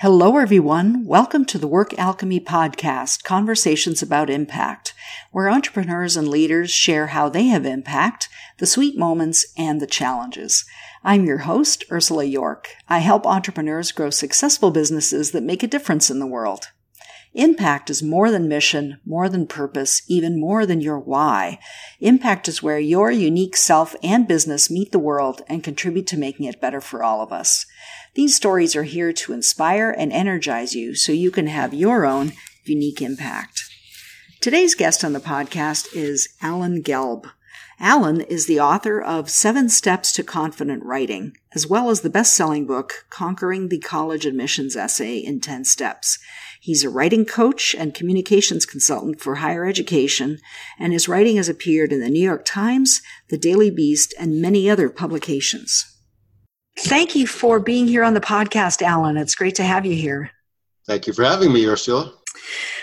Hello, everyone. Welcome to the Work Alchemy Podcast, Conversations about Impact, where entrepreneurs and leaders share how they have impact, the sweet moments, and the challenges. I'm your host, Ursula York. I help entrepreneurs grow successful businesses that make a difference in the world. Impact is more than mission, more than purpose, even more than your why. Impact is where your unique self and business meet the world and contribute to making it better for all of us. These stories are here to inspire and energize you so you can have your own unique impact. Today's guest on the podcast is Alan Gelb. Alan is the author of Seven Steps to Confident Writing, as well as the best selling book, Conquering the College Admissions Essay in 10 Steps. He's a writing coach and communications consultant for higher education, and his writing has appeared in the New York Times, the Daily Beast, and many other publications. Thank you for being here on the podcast, Alan. It's great to have you here. Thank you for having me, Ursula.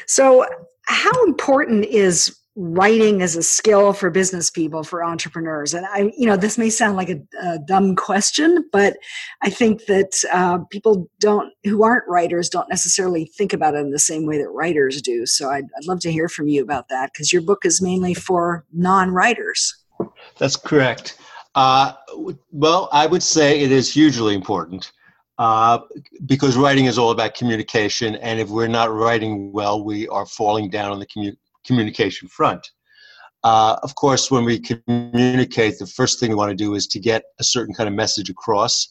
So, how important is writing as a skill for business people for entrepreneurs. And i you know this may sound like a, a dumb question but i think that uh, people don't who aren't writers don't necessarily think about it in the same way that writers do. So i'd, I'd love to hear from you about that because your book is mainly for non-writers. That's correct. Uh, well i would say it is hugely important uh, because writing is all about communication. And if we're not writing well we are falling down on the commu- communication front. Uh, of course, when we communicate, the first thing we want to do is to get a certain kind of message across.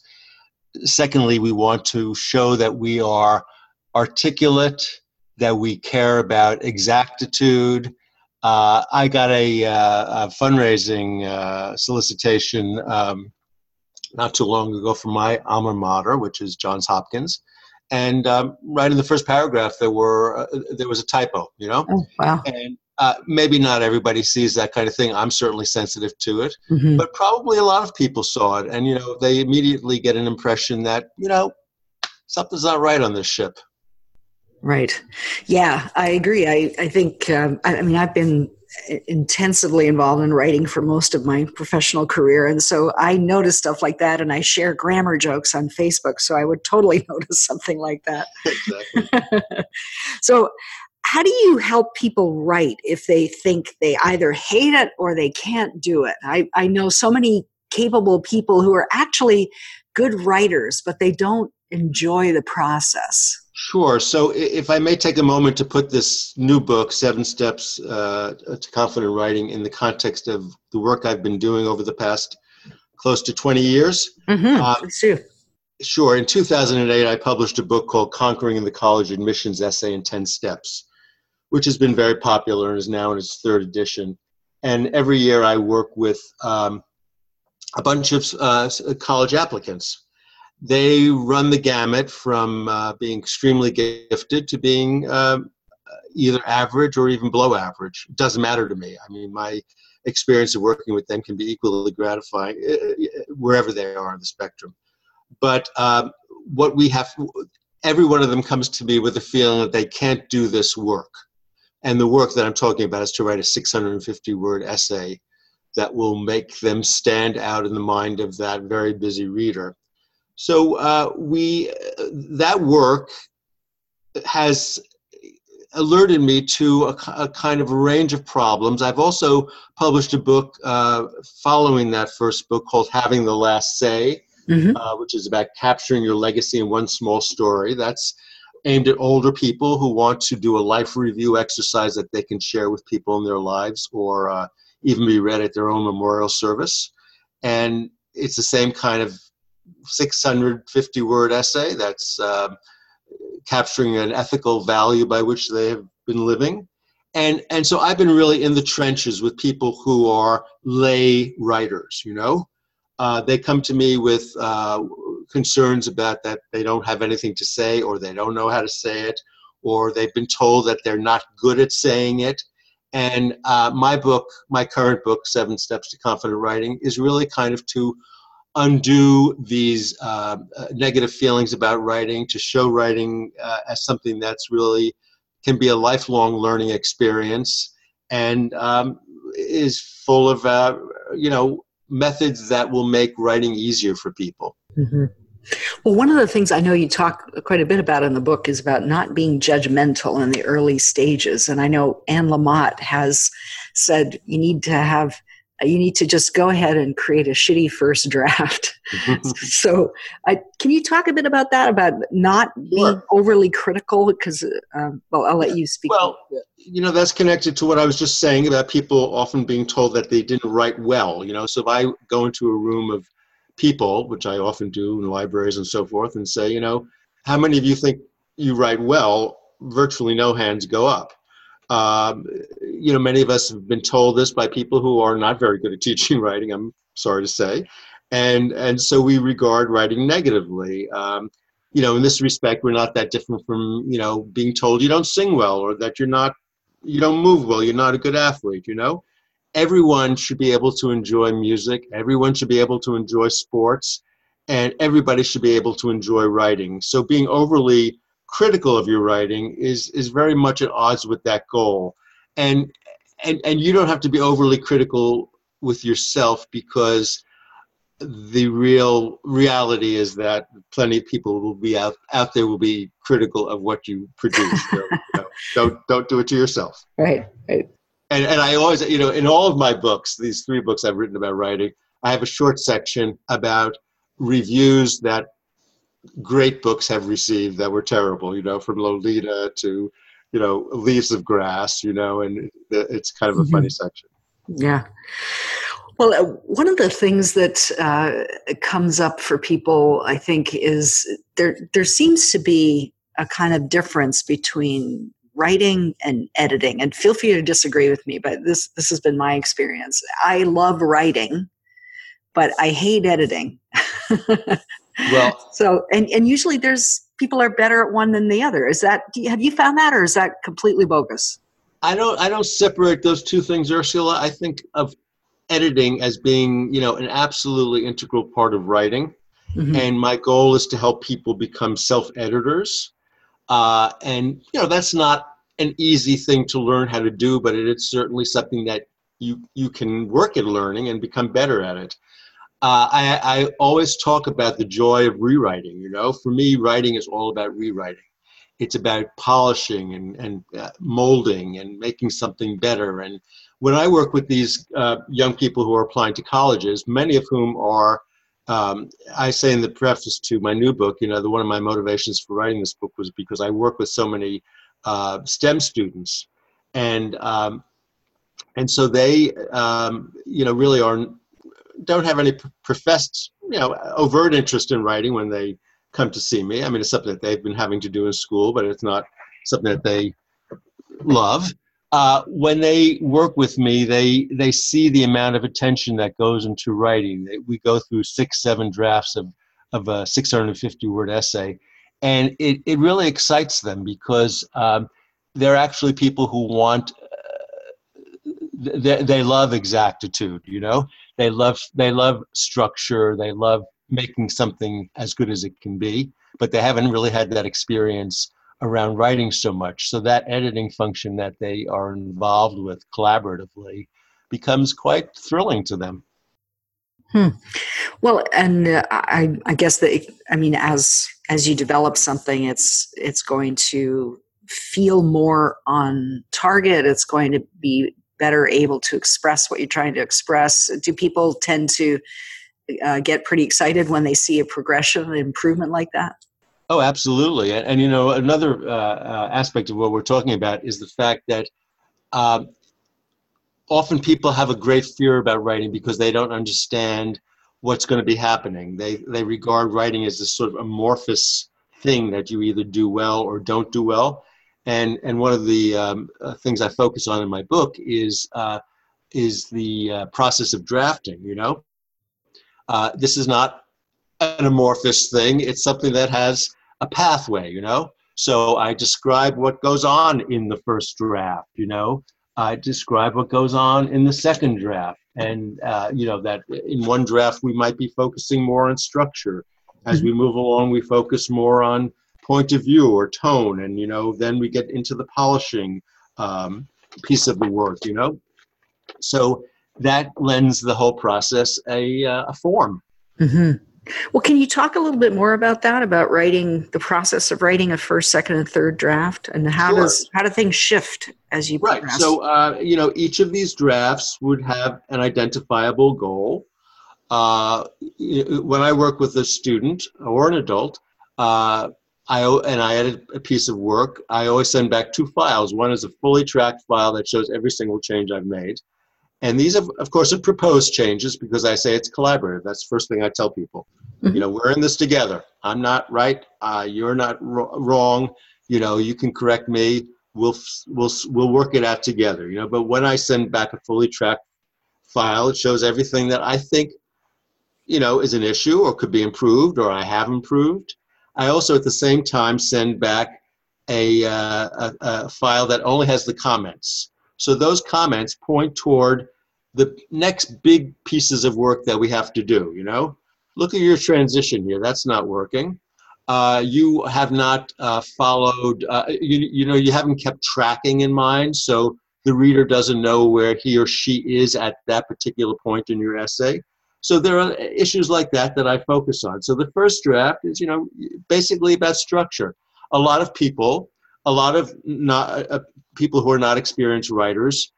Secondly, we want to show that we are articulate, that we care about exactitude. Uh, I got a, uh, a fundraising uh, solicitation um, not too long ago from my alma mater, which is Johns Hopkins and um, right in the first paragraph there were uh, there was a typo you know? Oh, wow. And uh, maybe not everybody sees that kind of thing. I'm certainly sensitive to it. Mm-hmm. but probably a lot of people saw it and you know they immediately get an impression that you know something's not right on this ship. Right. Yeah i agree. I, I think um, I, I mean i've been intensively involved in writing for most of my professional career. And so I notice stuff like that and I share grammar jokes on Facebook. So I would totally notice something like that. Exactly. so, how do you help people write if they think they either hate it or they can't do it? I, I know so many capable people who are actually good writers, but they don't enjoy the process. Sure. So, if I may take a moment to put this new book, Seven Steps uh, to Confident Writing, in the context of the work I've been doing over the past close to 20 years. Mm-hmm. Um, sure. Sure. In 2008, I published a book called Conquering the College Admissions Essay in 10 Steps, which has been very popular and is now in its third edition. And every year I work with um, a bunch of uh, college applicants they run the gamut from uh, being extremely gifted to being um, either average or even below average. It doesn't matter to me. I mean, my experience of working with them can be equally gratifying uh, uh, wherever they are on the spectrum. But um, what we have, every one of them comes to me with a feeling that they can't do this work. And the work that I'm talking about is to write a 650 word essay that will make them stand out in the mind of that very busy reader. So uh, we that work has alerted me to a, a, kind of a range of problems. I've also published a book uh, following that first book called Having the Last Say, mm-hmm. uh, which is about capturing your legacy in one small story. That's aimed at older people who want to do a life review exercise that they can share with people in their lives or uh, even be read at their own memorial service. And it's the same kind of 650 word essay that's um, capturing an ethical value by which they have been living. And, and so I've been really in the trenches with people who are lay writers, you know. Uh, they come to me with uh, concerns about that they don't have anything to say or they don't know how to say it or they've been told that they're not good at saying it. And uh, my book, my current book, Seven Steps to Confident Writing, is really kind of to undo these uh, negative feelings about writing, to show writing uh, as something that's really can be a lifelong learning experience and um, is full of uh, you know methods that will make writing easier for people. Mm-hmm. Well, one of the things I know you talk quite a bit about in the book is about not being judgmental in the early stages. And I know Anne Lamott has said you need to have you need to just go ahead and create a shitty first draft. so, I, can you talk a bit about that? About not being sure. overly critical? Because, um, well, I'll let you speak. Well, you know, that's connected to what I was just saying about people often being told that they didn't write well. You know, so if I go into a room of people, which I often do in libraries and so forth, and say, you know, how many of you think you write well? Virtually no hands go up. Um, you know, many of us have been told this by people who are not very good at teaching writing. I'm sorry to say, and and so we regard writing negatively. Um, you know, in this respect, we're not that different from you know being told you don't sing well or that you're not you don't move well, you're not a good athlete. You know, everyone should be able to enjoy music. Everyone should be able to enjoy sports, and everybody should be able to enjoy writing. So being overly critical of your writing is is very much at odds with that goal. And and and you don't have to be overly critical with yourself because the real reality is that plenty of people will be out out there will be critical of what you produce. So, you know, don't don't do it to yourself. Right right. And and i always you know in all of my books these three books i've written about writing i have a short section about reviews that great books have received that were terrible, you know, from Lolita to, you know, Leaves of Grass, you know, and it's kind of a mm-hmm. funny section. Yeah. Well, uh, one of the things that uh, comes up for people, I think, is there. There seems to be a kind of difference between writing and editing. And feel free to disagree with me, but this this has been my experience. I love writing, but I hate editing. well so and and usually there's people are better at one than the other. Is that have you found that or is that completely bogus? I don't i don't separate those two things ursula. I think of editing as being you know an absolutely integral part of writing. Mm-hmm. and my goal is to help people become self-editors. Uh, and you know that's not an easy thing to learn how to do but it is certainly something that you you can work at learning and become better at it uh, I, I always talk about the joy of rewriting. You know, for me, writing is all about rewriting. It's about polishing and, and uh, molding and making something better. And when I work with these uh, young people who are applying to colleges, many of whom are, um, I say in the preface to my new book, you know, the, one of my motivations for writing this book was because I work with so many uh, STEM students, and um, and so they, um, you know, really are don't have any professed, you know, overt interest in writing when they come to see me. I mean, it's something that they've been having to do in school, but it's not something that they love. Uh, when they work with me, they they see the amount of attention that goes into writing. They, we go through six, seven drafts of of a 650 word essay, and it, it really excites them because um, they're actually people who want. Uh, they, they love exactitude, you know they love they love structure. They love making something as good as it can be, but they haven't really had that experience around writing so much. So that editing function that they are involved with collaboratively becomes quite thrilling to them. Hmm. Well, and uh, I, I guess that I mean, as as you develop something, it's it's going to feel more on target. It's going to be better able to express what you're trying to express? Do people tend to uh, get pretty excited when they see a progression, an improvement like that? Oh, absolutely. And, and you know, another uh, uh, aspect of what we're talking about is the fact that um, often people have a great fear about writing because they don't understand what's going to be happening. They they regard writing as this sort of amorphous thing that you either do well or don't do well. And and one of the um, uh, things I focus on in my book is uh, is the uh, process of drafting. You know, uh, this is not an amorphous thing. It's something that has a pathway. You know, so I describe what goes on in the first draft. You know, I describe what goes on in the second draft, and uh, you know that in one draft we might be focusing more on structure. As we move along, we focus more on point of view or tone and you know then we get into the polishing um, piece of the work you know so that lends the whole process a, uh, a form mm-hmm. Well, can you talk a little bit more about that? About writing the process of writing a first, second, and third draft, and how sure. does how do things shift as you right? Progress? So uh, you know, each of these drafts would have an identifiable goal. Uh, when I work with a student or an adult, uh, I and I edit a piece of work. I always send back two files. One is a fully tracked file that shows every single change I've made, and these, have, of course, are proposed changes because I say it's collaborative. That's the first thing I tell people. Mm-hmm. You know, we're in this together. I'm not right. Uh, you're not ro- wrong. You know, you can correct me. We'll we'll we'll work it out together. You know, but when I send back a fully tracked file, it shows everything that I think, you know, is an issue or could be improved or I have improved. I also, at the same time, send back a, uh, a, a file that only has the comments. So those comments point toward the next big pieces of work that we have to do, you know? Look at your transition here. That's not working. Uh, you have not uh, followed, uh, you, you know, you haven't kept tracking in mind, so the reader doesn't know where he or she is at that particular point in your essay. So there are issues like that that I focus on. So the first draft is, you know, basically about structure. A lot of people, a lot of not, uh, people who are not experienced writers,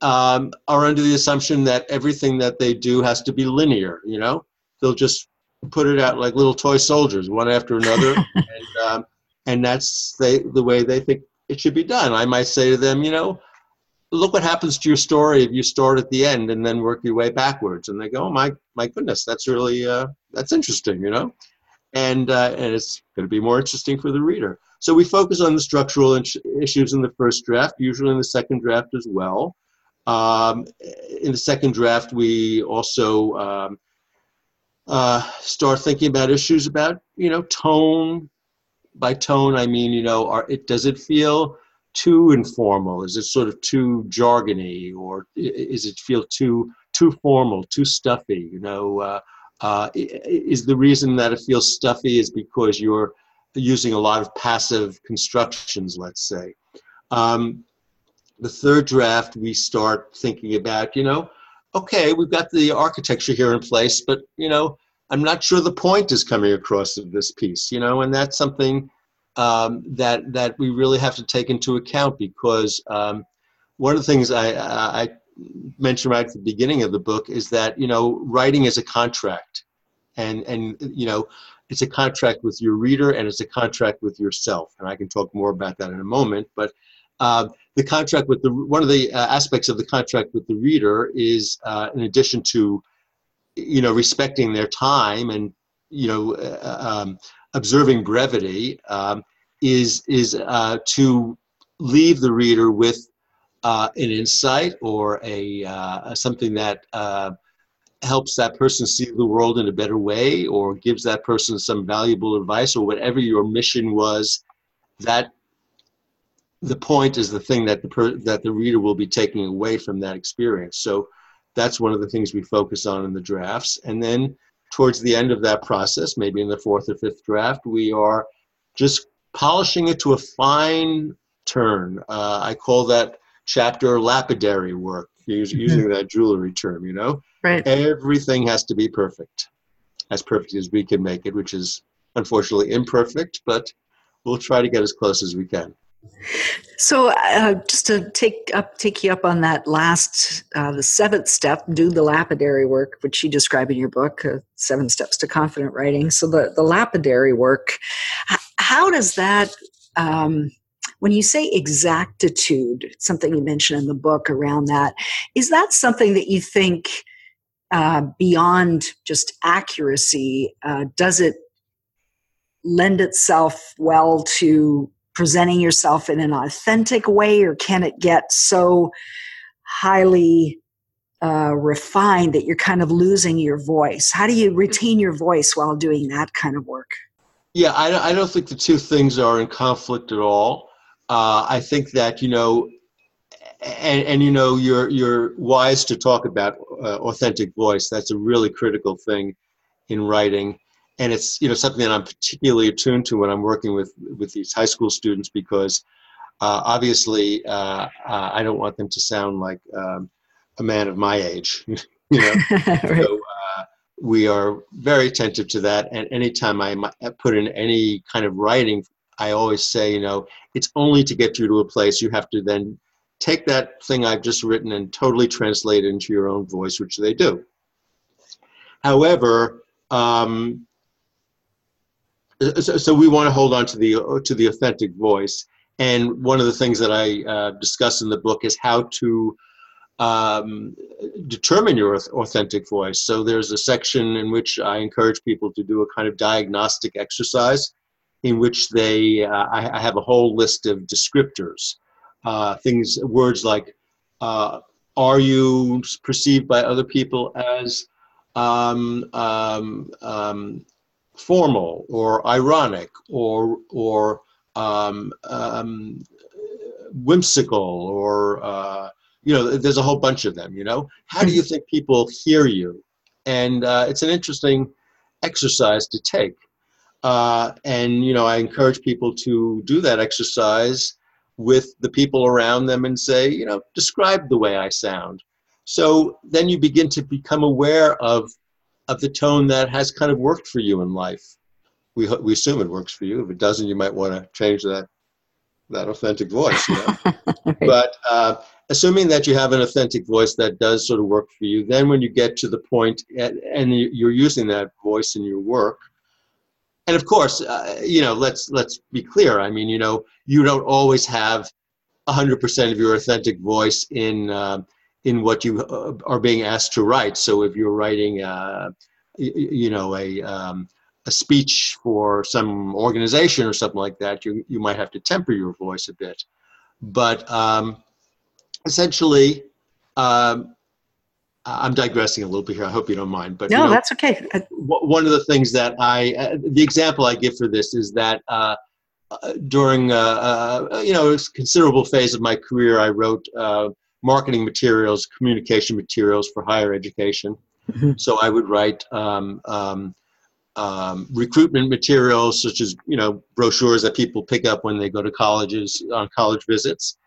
um, are under the assumption that everything that they do has to be linear. You know, they'll just put it out like little toy soldiers, one after another, and um, and that's they the way they think it should be done. I might say to them, you know, look what happens to your story if you start at the end and then work your way backwards. And they go, oh my my goodness, that's really uh, that's interesting, you know, and uh, and it's going to be more interesting for the reader. So we focus on the structural issues in the first draft, usually in the second draft as well. Um, in the second draft, we also um, uh, start thinking about issues about, you know, tone. By tone, I mean, you know, are, it, does it feel too informal? Is it sort of too jargony, or is it feel too too formal, too stuffy? You know, uh, uh, is the reason that it feels stuffy is because you're using a lot of passive constructions, let's say. Um, the third draft, we start thinking about, you know, okay, we've got the architecture here in place, but, you know, I'm not sure the point is coming across of this piece, you know, and that's something um, that that we really have to take into account because um, one of the things I, I mentioned right at the beginning of the book is that you know writing is a contract, and and you know it's a contract with your reader and it's a contract with yourself, and I can talk more about that in a moment, but uh, the contract with the one of the uh, aspects of the contract with the reader is, uh, in addition to, you know, respecting their time and you know, uh, um, observing brevity, um, is is uh, to leave the reader with uh, an insight or a something that helps that person see the world in a better way or gives that person some valuable advice or whatever your mission was that the point is the thing that the per, that the reader will be taking away from that experience. So that's one of the things we focus on in the drafts. And then towards the end of that process, maybe in the fourth or fifth draft, we are just polishing it to a fine turn. Uh, I call that chapter lapidary work, mm-hmm. using that jewelry term, you know? Right. Everything has to be perfect, as perfect as we can make it, which is unfortunately imperfect, but we'll try to get as close as we can. So, uh, just to take up, take you up on that last, uh, the seventh step, do the lapidary work, which you describe in your book, uh, Seven Steps to Confident Writing. So, the the lapidary work, how does that? Um, when you say exactitude, something you mentioned in the book around that, is that something that you think uh, beyond just accuracy? Uh, does it lend itself well to presenting yourself in an authentic way, or can it get so highly uh, refined that you're kind of losing your voice? How do you retain your voice while doing that kind of work? Yeah, I, I don't think the two things are in conflict at all. Uh, I think that you know, and, and you know, you're you're wise to talk about uh, authentic voice. That's a really critical thing in writing and it's you know something that I'm particularly attuned to when I'm working with with these high school students because uh, obviously uh, uh, I don't want them to sound like um, a man of my age, you know. right. So uh, we are very attentive to that. And anytime I put in any kind of writing, I always say, you know, it's only to get you to a place you have to then take that thing I've just written and totally translate it into your own voice, which they do. However, um, so, so, we want to hold on to the to the authentic voice. And one of the things that I uh, discuss in the book is how to um, determine your authentic voice. So there's a section in which I encourage people to do a kind of diagnostic exercise in which they, uh, I, I, have a whole list of descriptors, uh, things, words like, uh, are you perceived by other people as um, um, um, formal or ironic or, or um, um, whimsical or uh, you know, there's a whole bunch of them, you know. How do you think people hear you? And uh, it's an interesting exercise to take. Uh, and, you know, I encourage people to do that exercise with the people around them and say, you know, describe the way I sound. So then you begin to become aware of, of the tone that has kind of worked for you in life. We, we assume it works for you. If it doesn't, you might want to change that that authentic voice. You know? right. But uh, assuming that you have an authentic voice that does sort of work for you, then when you get to the point and, and you're using that voice in your work, and of course, uh, you know, let's let's be clear. I mean, you know, you don't always have 100% of your authentic voice in uh, in what you uh, are being asked to write. So if you're writing, uh, you know, a um, a speech for some organization or something like that, you you might have to temper your voice a bit. But um, essentially, um, I'm digressing a little bit here. I hope you don't mind. But no, you know, that's okay. one of the things that I, uh, the example I give for this is that uh, uh during uh, uh, you know a considerable phase of my career, I wrote uh, marketing materials, communication materials for higher education. Mm-hmm. So I would write um, um, um, recruitment materials, such as you know brochures that people pick up when they go to colleges on college visits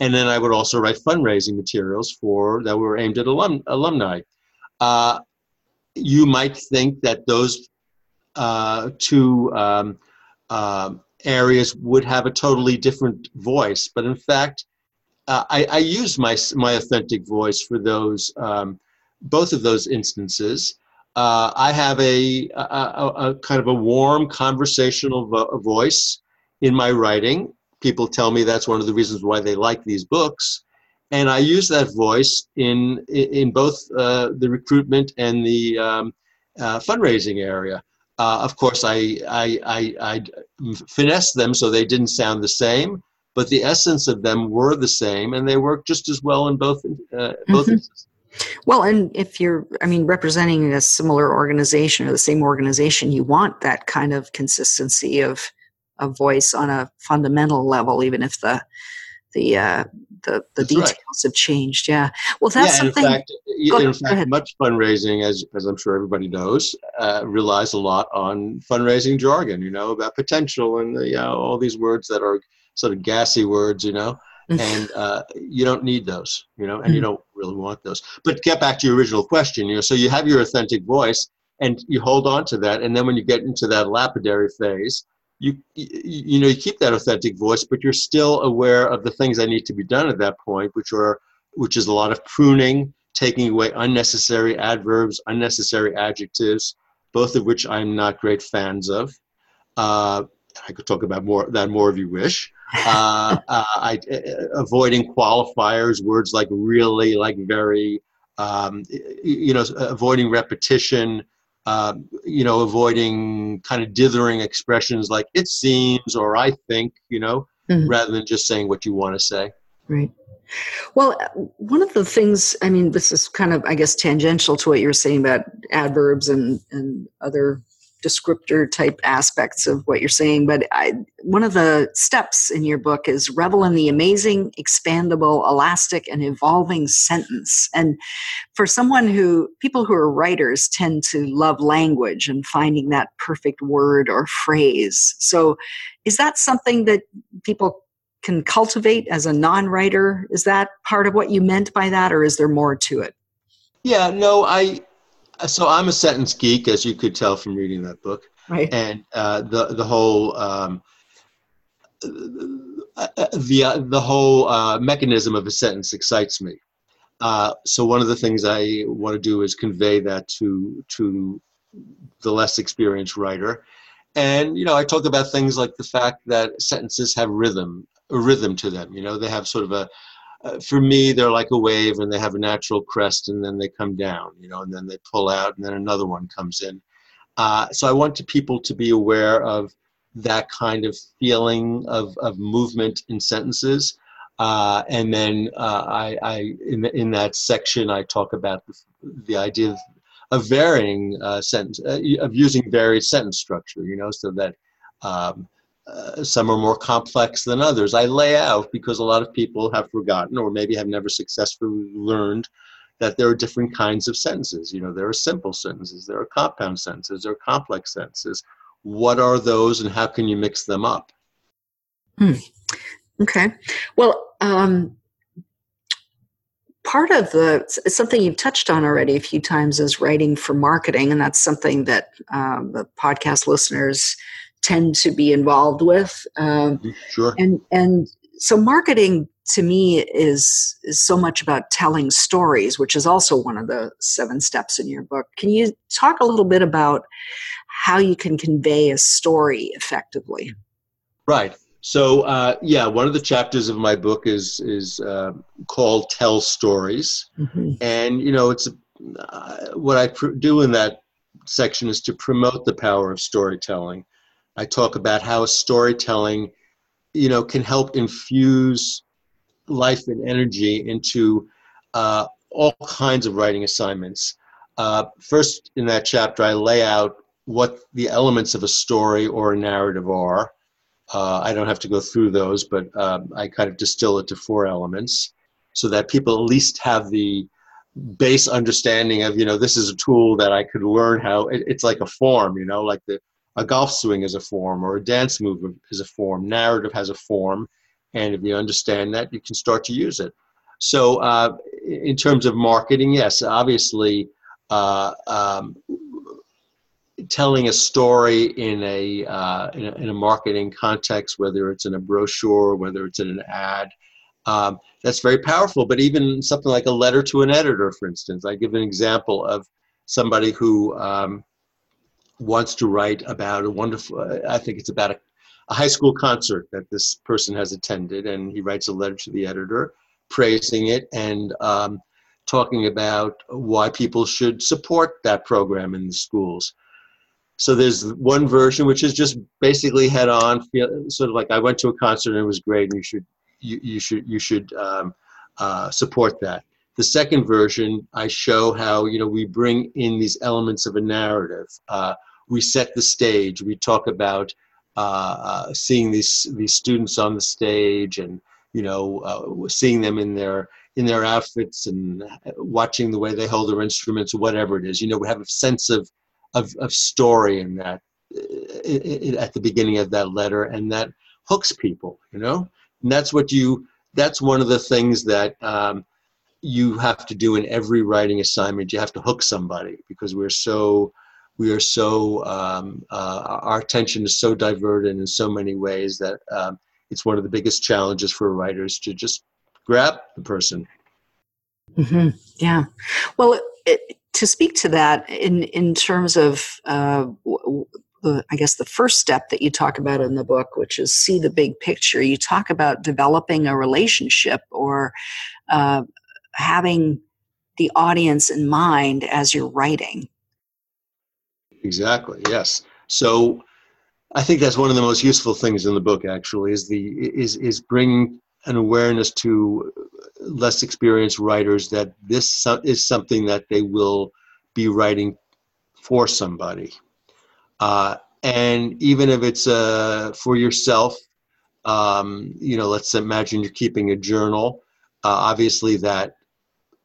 and then I would also write fundraising materials for that were aimed at alum, alumni. Uh, you might think that those uh, two um, uh, areas would have a totally different voice, but in fact, uh, I, I, use my my authentic voice for those um, both of those instances. Uh, I have a, a, a, kind of a warm conversational vo- voice in my writing, people tell me that's one of the reasons why they like these books and I use that voice in in both uh, the recruitment and the um, uh, fundraising area. Uh, of course, I, I, I I finesse them so they didn't sound the same, but the essence of them were the same, and they work just as well in both uh, both. Mm-hmm. Well, and if you're, I mean, representing a similar organization or the same organization, you want that kind of consistency of a voice on a fundamental level, even if the the uh, the, the details right. have changed. Yeah. Well, that's yeah, something. In fact, go, in fact much fundraising, as as I'm sure everybody knows, uh, relies a lot on fundraising jargon. You know about potential and you know, all these words that are sort of gassy words. You know. Mm. and uh, you don't need those, you know, and you mm. don't really want those. But get back to your original question, you know, so you have your authentic voice, and you hold on to that, and then when you get into that lapidary phase, you you know you keep that authentic voice but you're still aware of the things that need to be done at that point which are which is a lot of pruning taking away unnecessary adverbs unnecessary adjectives both of which i'm not great fans of uh, i could talk about more that more if you wish uh, uh, I, uh, avoiding qualifiers words like really like very um, you know avoiding repetition um, you know, avoiding kind of dithering expressions like it seems or I think, you know, mm-hmm. rather than just saying what you want to say. Right. Well, one of the things, I mean, this is kind of, I guess, tangential to what you were saying about adverbs and, and other descriptor type aspects of what you're saying, but I, one of the steps in your book is revel in the amazing, expandable, elastic, and evolving sentence. And for someone who, people who are writers tend to love language and finding that perfect word or phrase. So is that something that people can cultivate as a non writer? Is that part of what you meant by that, or is there more to it? Yeah, no, I So I'm a sentence geek, as you could tell from reading that book. Right. And uh, the the whole um, the uh, the whole uh, mechanism of a sentence excites me. Uh, so one of the things I want to do is convey that to to the less experienced writer, and you know I talk about things like the fact that sentences have rhythm, a rhythm to them. You know they have sort of a uh, for me, they're like a wave and they have a natural crest and then they come down, you know, and then they pull out and then another one comes in. Uh, so I want to people to be aware of that kind of feeling of, of movement in sentences. Uh, and then uh, I, I in, in that section, I talk about the, the idea of, of varying uh, sentence, uh, of using varied sentence structure, you know, so that um, uh, some are more complex than others. I lay out because a lot of people have forgotten or maybe have never successfully learned that there are different kinds of sentences. You know, there are simple sentences, there are compound sentences, there are complex sentences. What are those and how can you mix them up? Hmm. Okay. Well, um, part of the something you've touched on already a few times is writing for marketing, and that's something that um, the podcast listeners tend to be involved with. Um, mm-hmm. sure. And and so marketing to me is is so much about telling stories, which is also one of the seven steps in your book. Can you talk a little bit about how you can convey a story effectively? Right. So uh, yeah, one of the chapters of my book is is uh, called "Tell Stories," mm-hmm. and you know it's uh, what I pr- do in that section is to promote the power of storytelling I talk about how storytelling, you know, can help infuse life and energy into uh, all kinds of writing assignments. Uh, first, in that chapter, I lay out what the elements of a story or a narrative are. Uh, I don't have to go through those, but um, I kind of distill it to four elements so that people at least have the base understanding of, you know, this is a tool that I could learn how it, it's like a form, you know, like the a golf swing is a form or a dance move is a form narrative has a form and if you understand that you can start to use it. So uh, in terms of marketing yes obviously uh, um, telling a story in a, uh, in a, in a marketing context whether it's in a brochure whether it's in an ad um, that's very powerful. But even something like a letter to an editor for instance i give an example of somebody who um, wants to write about a wonderful, uh, I think it's about a, a, high school concert that this person has attended, and he writes a letter to the editor praising it and um, talking about why people should support that program in the schools. So there's one version which is just basically head on, sort of like I went to a concert and it was great, and you should you, you should you should um, uh, support that. The second version, I show how you know we bring in these elements of a narrative. Uh, we set the stage. We talk about uh, uh, seeing these these students on the stage, and you know, uh, seeing them in their in their outfits and watching the way they hold their instruments, or whatever it is. You know, we have a sense of of, of story in that uh, at the beginning of that letter, and that hooks people. You know, and that's what you. That's one of the things that. Um, you have to do in every writing assignment. You have to hook somebody because we're so we are so um, uh, our attention is so diverted in so many ways that um, it's one of the biggest challenges for writers to just grab the person. Mm-hmm. Yeah. Well, it, to speak to that in in terms of uh, I guess the first step that you talk about in the book, which is see the big picture. You talk about developing a relationship or uh, having the audience in mind as you're writing. Exactly. Yes. So I think that's one of the most useful things in the book. Actually, is the is is bring an awareness to less experienced writers that this is something that they will be writing for somebody, uh, and even if it's uh, for yourself, um, you know, let's imagine you're keeping a journal. Uh, obviously, that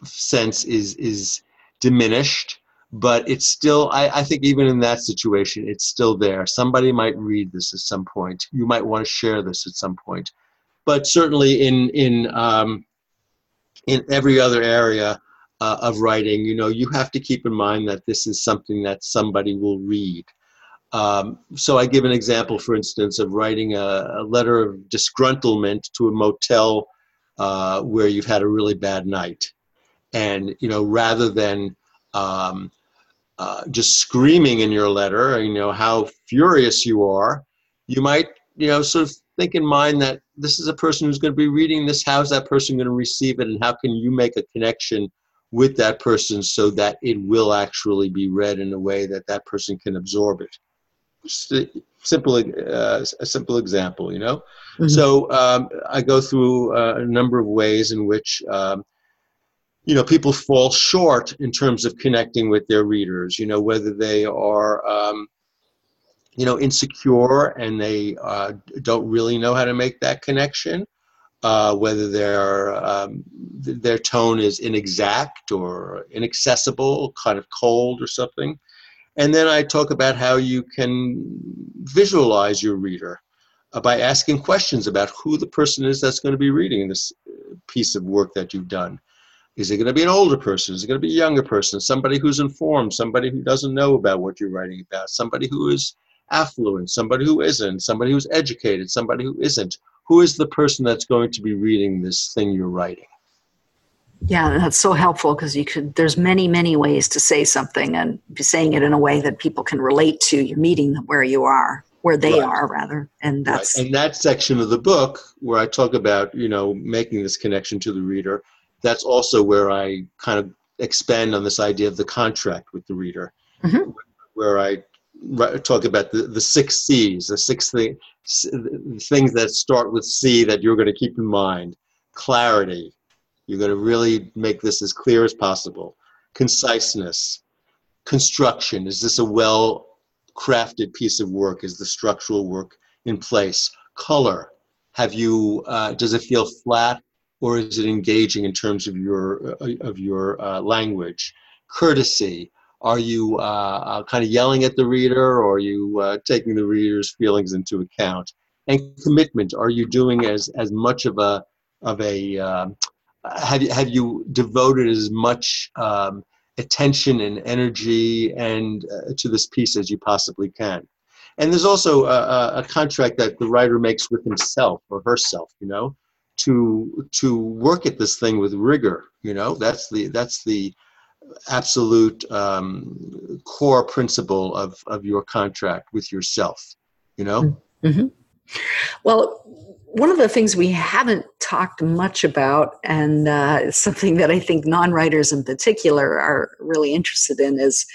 sense is is diminished, but it's still. I, I think even in that situation, it's still there. Somebody might read this at some point. You might want to share this at some point, but certainly in in um, in every other area, uh, of writing, you know, you have to keep in mind that this is something that somebody will read. Um, so I give an example, for instance, of writing a, a letter of disgruntlement to a motel uh, where you've had a really bad night, and you know, rather than um, uh, just screaming in your letter, you know how furious you are, you might, you know, sort of think in mind that this is a person who's going to be reading this. How's that person going to receive it, and how can you make a connection with that person so that it will actually be read in a way that that person can absorb it? Just a simple, uh, a simple example, you know. Mm-hmm. So um, I go through uh, a number of ways in which. Um, you know, people fall short in terms of connecting with their readers. You know, whether they are um, you know insecure and they uh, don't really know how to make that connection uh, whether their um, their tone is inexact or inaccessible kind of cold or something and then i talk about how you can visualize your reader uh, by asking questions about who the person is that's going to be reading this uh, piece of work that you've done is it going to be an older person? Is it going to be a younger person? Somebody who's informed? Somebody who doesn't know about what you're writing about? Somebody who is affluent, somebody who isn't, somebody who's educated, somebody who isn't. Who is the person that's going to be reading this thing you're writing? Yeah, that's so helpful because you could. There's many, many ways to say something, and be saying it in a way that people can relate to. You're meeting them where you are, where they right. are, rather, and that's. Right. And that section of the book where I talk about, you know, making this connection to the reader. That's also where I kind of expand on this idea of the contract with the reader, mm-hmm. where I talk about the, the six C's, the six thing, things that start with C that you're going to keep in mind. Clarity. You're going to really make this as clear as possible. Conciseness. Construction. Is this a well crafted piece of work? Is the structural work in place? Color. Have you, uh, does it feel flat or is it engaging in terms of your, uh, of your uh, language? Courtesy. Are you uh, uh, kind of yelling at the reader or are you uh, taking the reader's feelings into account? And commitment. Are you doing as as much of a of a um, have you have you devoted as much um, attention and energy and uh, to this piece as you possibly can? And there's also a, a contract that the writer makes with himself or herself you know to to work at this thing with rigor you know that's the that's the absolute um, core principle of, of your contract with yourself, you know? Mm-hmm. Well, one of the things we haven't talked much about, and uh, something that I think non writers in particular are really interested in, is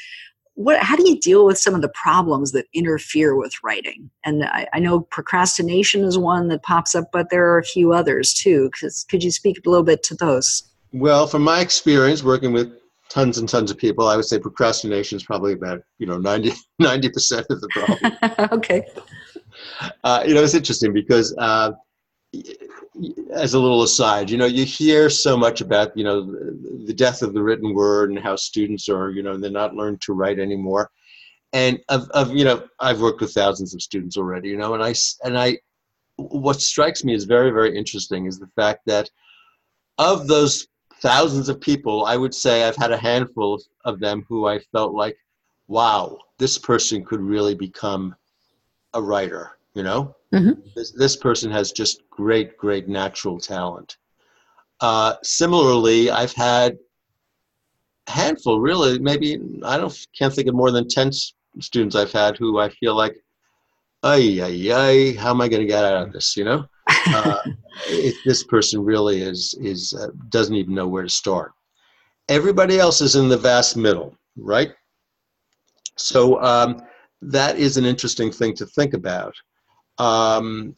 what, how do you deal with some of the problems that interfere with writing? And I, I know procrastination is one that pops up, but there are a few others too. Could you speak a little bit to those? Well, from my experience working with tons and tons of people. I would say procrastination is probably about you know 90 percent of the problem. okay. Uh, you know, it's interesting because uh, as a little aside, you know, you hear so much about you know the death of the written word and how students are you know they're not learned to write anymore. And of, of you know, I've worked with thousands of students already. You know, and I and I, what strikes me as very very interesting is the fact that of those thousands of people, I would say I've had a handful of them who I felt like, wow, this person could really become a writer, you know? Mm-hmm. This, this person has just great, great natural talent. Uh, similarly, I've had a handful, really, maybe, I don't can't think of more than 10 students I've had who I feel like, ay, ay, ay, how am I going to get out of this, you know? Uh, if this person really is is uh, doesn't even know where to start. Everybody else is in the vast middle, right? So um, that is an interesting thing to think about. Um,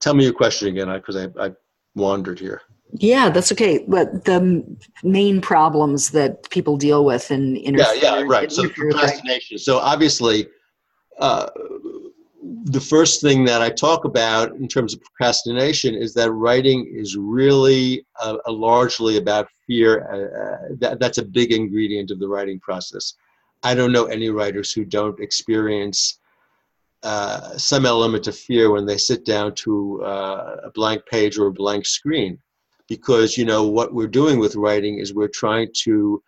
tell me your question again, because I, I, I wandered here. Yeah, that's okay. But the main problems that people deal with in yeah, yeah, right. So procrastination. So obviously, uh, the first thing that I talk about in terms of procrastination is that writing is really uh, largely about fear. Uh, that, that's a big ingredient of the writing process. I don't know any writers who don't experience uh, some element of fear when they sit down to uh, a blank page or a blank screen. because you know what we're doing with writing is we're trying to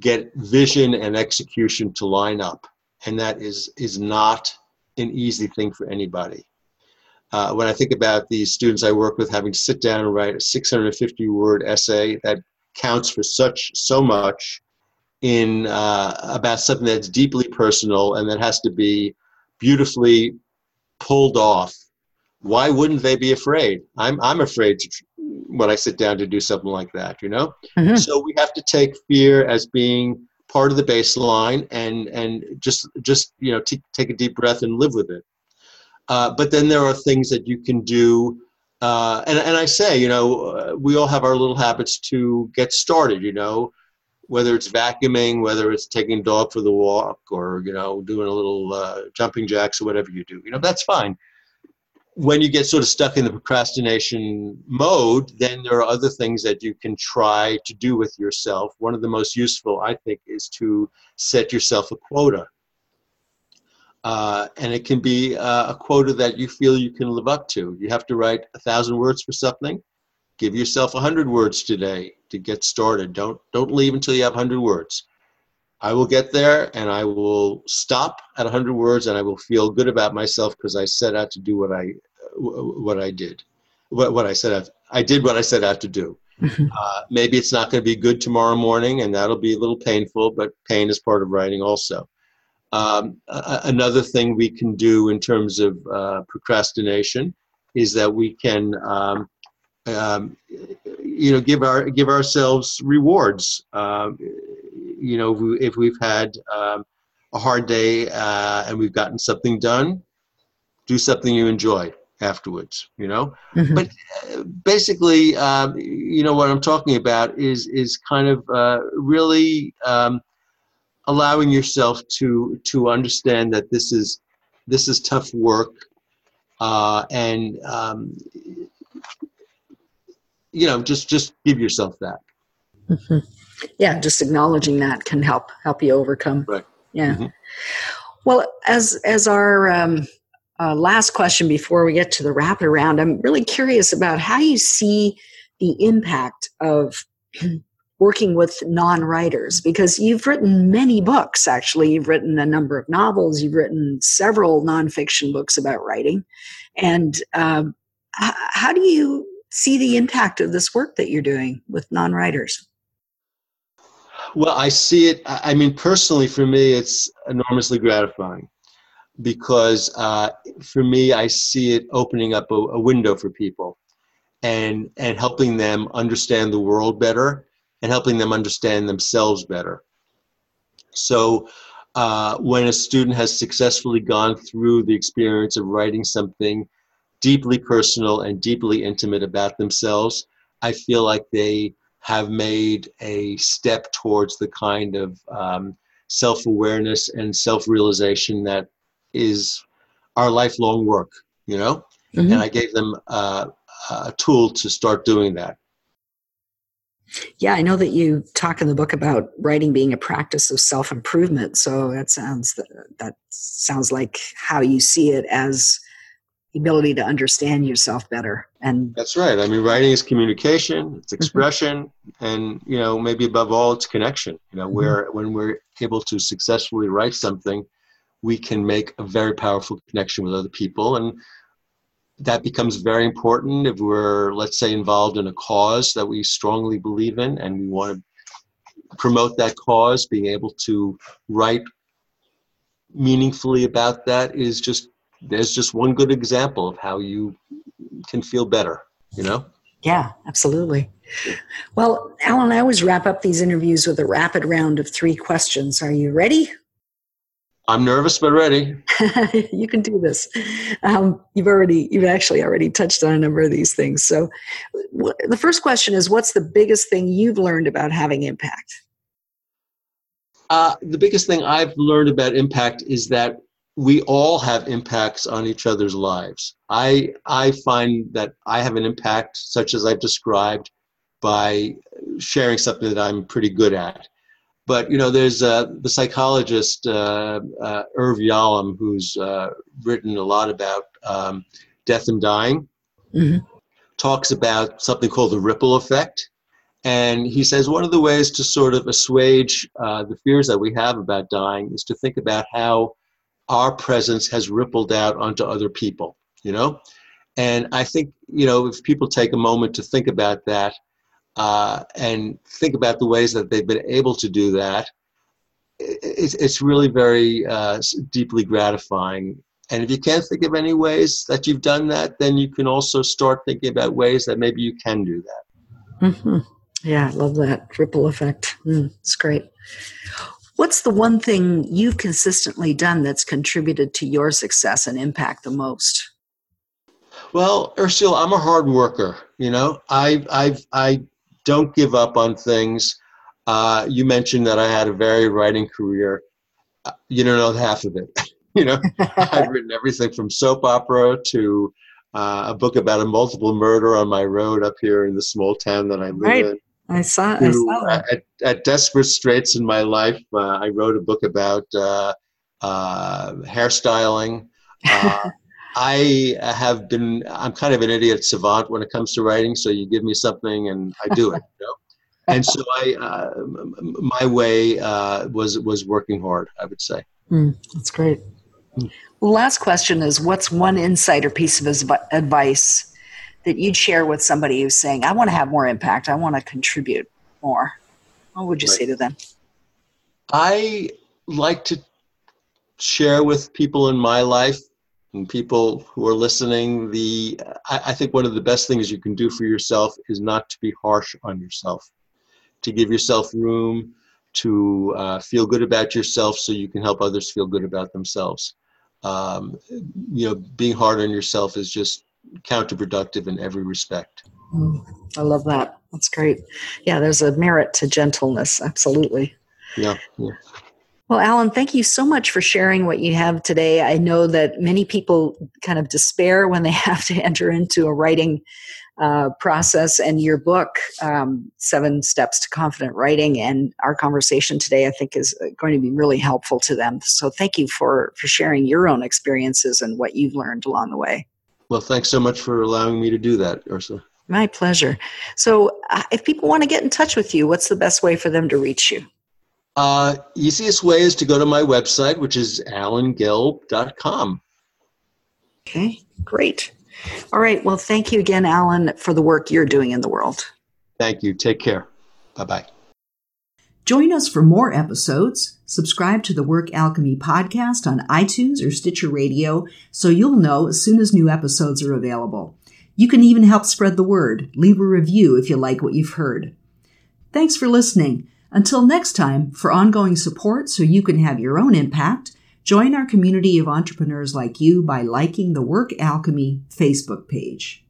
get vision and execution to line up and that is is not an easy thing for anybody uh, when i think about the students i work with having to sit down and write a 650 word essay that counts for such so much in uh, about something that's deeply personal and that has to be beautifully pulled off why wouldn't they be afraid i'm i'm afraid to when I sit down to do something like that, you know? Mm-hmm. So we have to take fear as being part of the baseline and and just just you know t- take a deep breath and live with it. Uh, but then there are things that you can do, uh, and and I say you know uh, we all have our little habits to get started. You know, whether it's vacuuming, whether it's taking dog for the walk, or you know doing a little uh, jumping jacks or whatever you do. You know that's fine when you get sort of stuck in the procrastination mode, then there are other things that you can try to do with yourself. One of the most useful, I think, is to set yourself a quota. Uh, and it can be uh, a quota that you feel you can live up to. You have to write a thousand words for something. Give yourself a hundred words today to get started. Don't don't leave until you have hundred words. I will get there and I will stop at 100 words and I will feel good about myself because I set out to do what I what I did, what, what I said out, I did what I set out to do. Uh, maybe it's not going to be good tomorrow morning, and that'll be a little painful, but pain is part of writing also. Um, a- another thing we can do in terms of uh, procrastination is that we can, um, um, you know, give our give ourselves rewards. Um, you know, if we've had um, a hard day uh, and we've gotten something done, do something you enjoy afterwards you know mm-hmm. but basically um, you know what i'm talking about is is kind of uh, really um, allowing yourself to to understand that this is this is tough work uh, and um, you know just just give yourself that mm-hmm. yeah just acknowledging that can help help you overcome right yeah mm-hmm. well as as our um, uh, last question before we get to the rapid round. I'm really curious about how you see the impact of working with non writers because you've written many books, actually. You've written a number of novels, you've written several nonfiction books about writing. And um, how do you see the impact of this work that you're doing with non writers? Well, I see it. I mean, personally, for me, it's enormously gratifying because uh, for me, I see it opening up a, a, window for people and, and helping them understand the world better and helping them understand themselves better. So, uh, when a student has successfully gone through the experience of writing something deeply personal and deeply intimate about themselves, I feel like they have made a step towards the kind of um, self awareness and self realization that is our lifelong work, you know? Mm-hmm. And I gave them uh, a tool to start doing that. Yeah, I know that you talk in the book about writing being a practice of self improvement. So that sounds that sounds like how you see it as ability to understand yourself better. And that's right. I mean, writing is communication, it's mm-hmm. expression, mm-hmm. and you know maybe above all, it's connection. You know, mm-hmm. where when we're able to successfully write something, we can make a very powerful connection with other people and that becomes very important if we're let's say involved in a cause that we strongly believe in and we want to promote that cause being able to write meaningfully about that is just there's just one good example of how you can feel better you know yeah absolutely well alan i always wrap up these interviews with a rapid round of three questions are you ready I'm nervous but ready. you can do this. Um, you've already, you've actually already touched on a number of these things. So, w- the first question is, what's the biggest thing you've learned about having impact? Uh, the biggest thing I've learned about impact is that we all have impacts on each other's lives. I I find that I have an impact, such as I've described, by sharing something that I'm pretty good at. But you know, there's uh, the psychologist uh, uh, Irv Yalom who's uh, written a lot about um, death and dying. Mm-hmm. talks about something called the ripple effect. And he says one of the ways to sort of assuage uh, the fears that we have about dying is to think about how our presence has rippled out onto other people, you know? And I think, you know, if people take a moment to think about that uh, and think about the ways that they've been able to do that, it's, it's really very uh, deeply gratifying. And if you can't think of any ways that you've done that, then you can also start thinking about ways that maybe you can do that. Mm-hmm. Yeah, I love that ripple effect. Mm, it's great. What's the one thing you've consistently done that's contributed to your success and impact the most? Well, Ursula, I'm a hard worker. You know, I I I don't give up on things. Uh, you mentioned that I had a very writing career. Uh, you don't know half of it. you know, I've written everything from soap opera to uh, a book about a multiple murder on my road up here in the small town that I live right. in. I saw, I saw that. At, at, desperate straits in my life, uh, I wrote a book about uh, uh, hairstyling. Uh, I have been, I'm kind of an idiot savant when it comes to writing, so you give me something and I do it. You know? and so I, uh, my way uh, was was working hard. I would say. Mm, that's great. Well, last question is: What's one insider piece of advice that you'd share with somebody who's saying, "I want to have more impact. I want to contribute more"? What would you right. say to them? I like to share with people in my life and people who are listening the I, I, think one of the best things you can do for yourself is not to be harsh on yourself to give yourself room to uh, feel good about yourself so you can help others feel good about themselves. Um, you know, being hard on yourself is just counterproductive in every respect. Mm, I love that. That's great. Yeah, there's a merit to gentleness. Absolutely. Yeah. yeah. Well, Alan, thank you so much for sharing what you have today. I know that many people kind of despair when they have to enter into a writing uh, process and your book, um, Seven Steps to Confident Writing, and our conversation today, I think, is uh, going to be really helpful to them. So thank you for, for sharing your own experiences and what you've learned along the way. Well, thanks so much for allowing me to do that, Ursula. My pleasure. So, uh, if people want to get in touch with you, what's the best way for them to reach you? Uh, easiest way is to go to my website, which is alangelb.com. Okay, great. All right. Well, thank you again, Alan, for the work you're doing in the world. Thank you. Take care. Bye bye. Join us for more episodes. Subscribe to the Work Alchemy podcast on iTunes or Stitcher Radio so you'll know as soon as new episodes are available. You can even help spread the word. Leave a review if you like what you've heard. Thanks for listening. Until next time, for ongoing support so you can have your own impact, Join our community of entrepreneurs like you by liking the Work Alchemy Facebook page.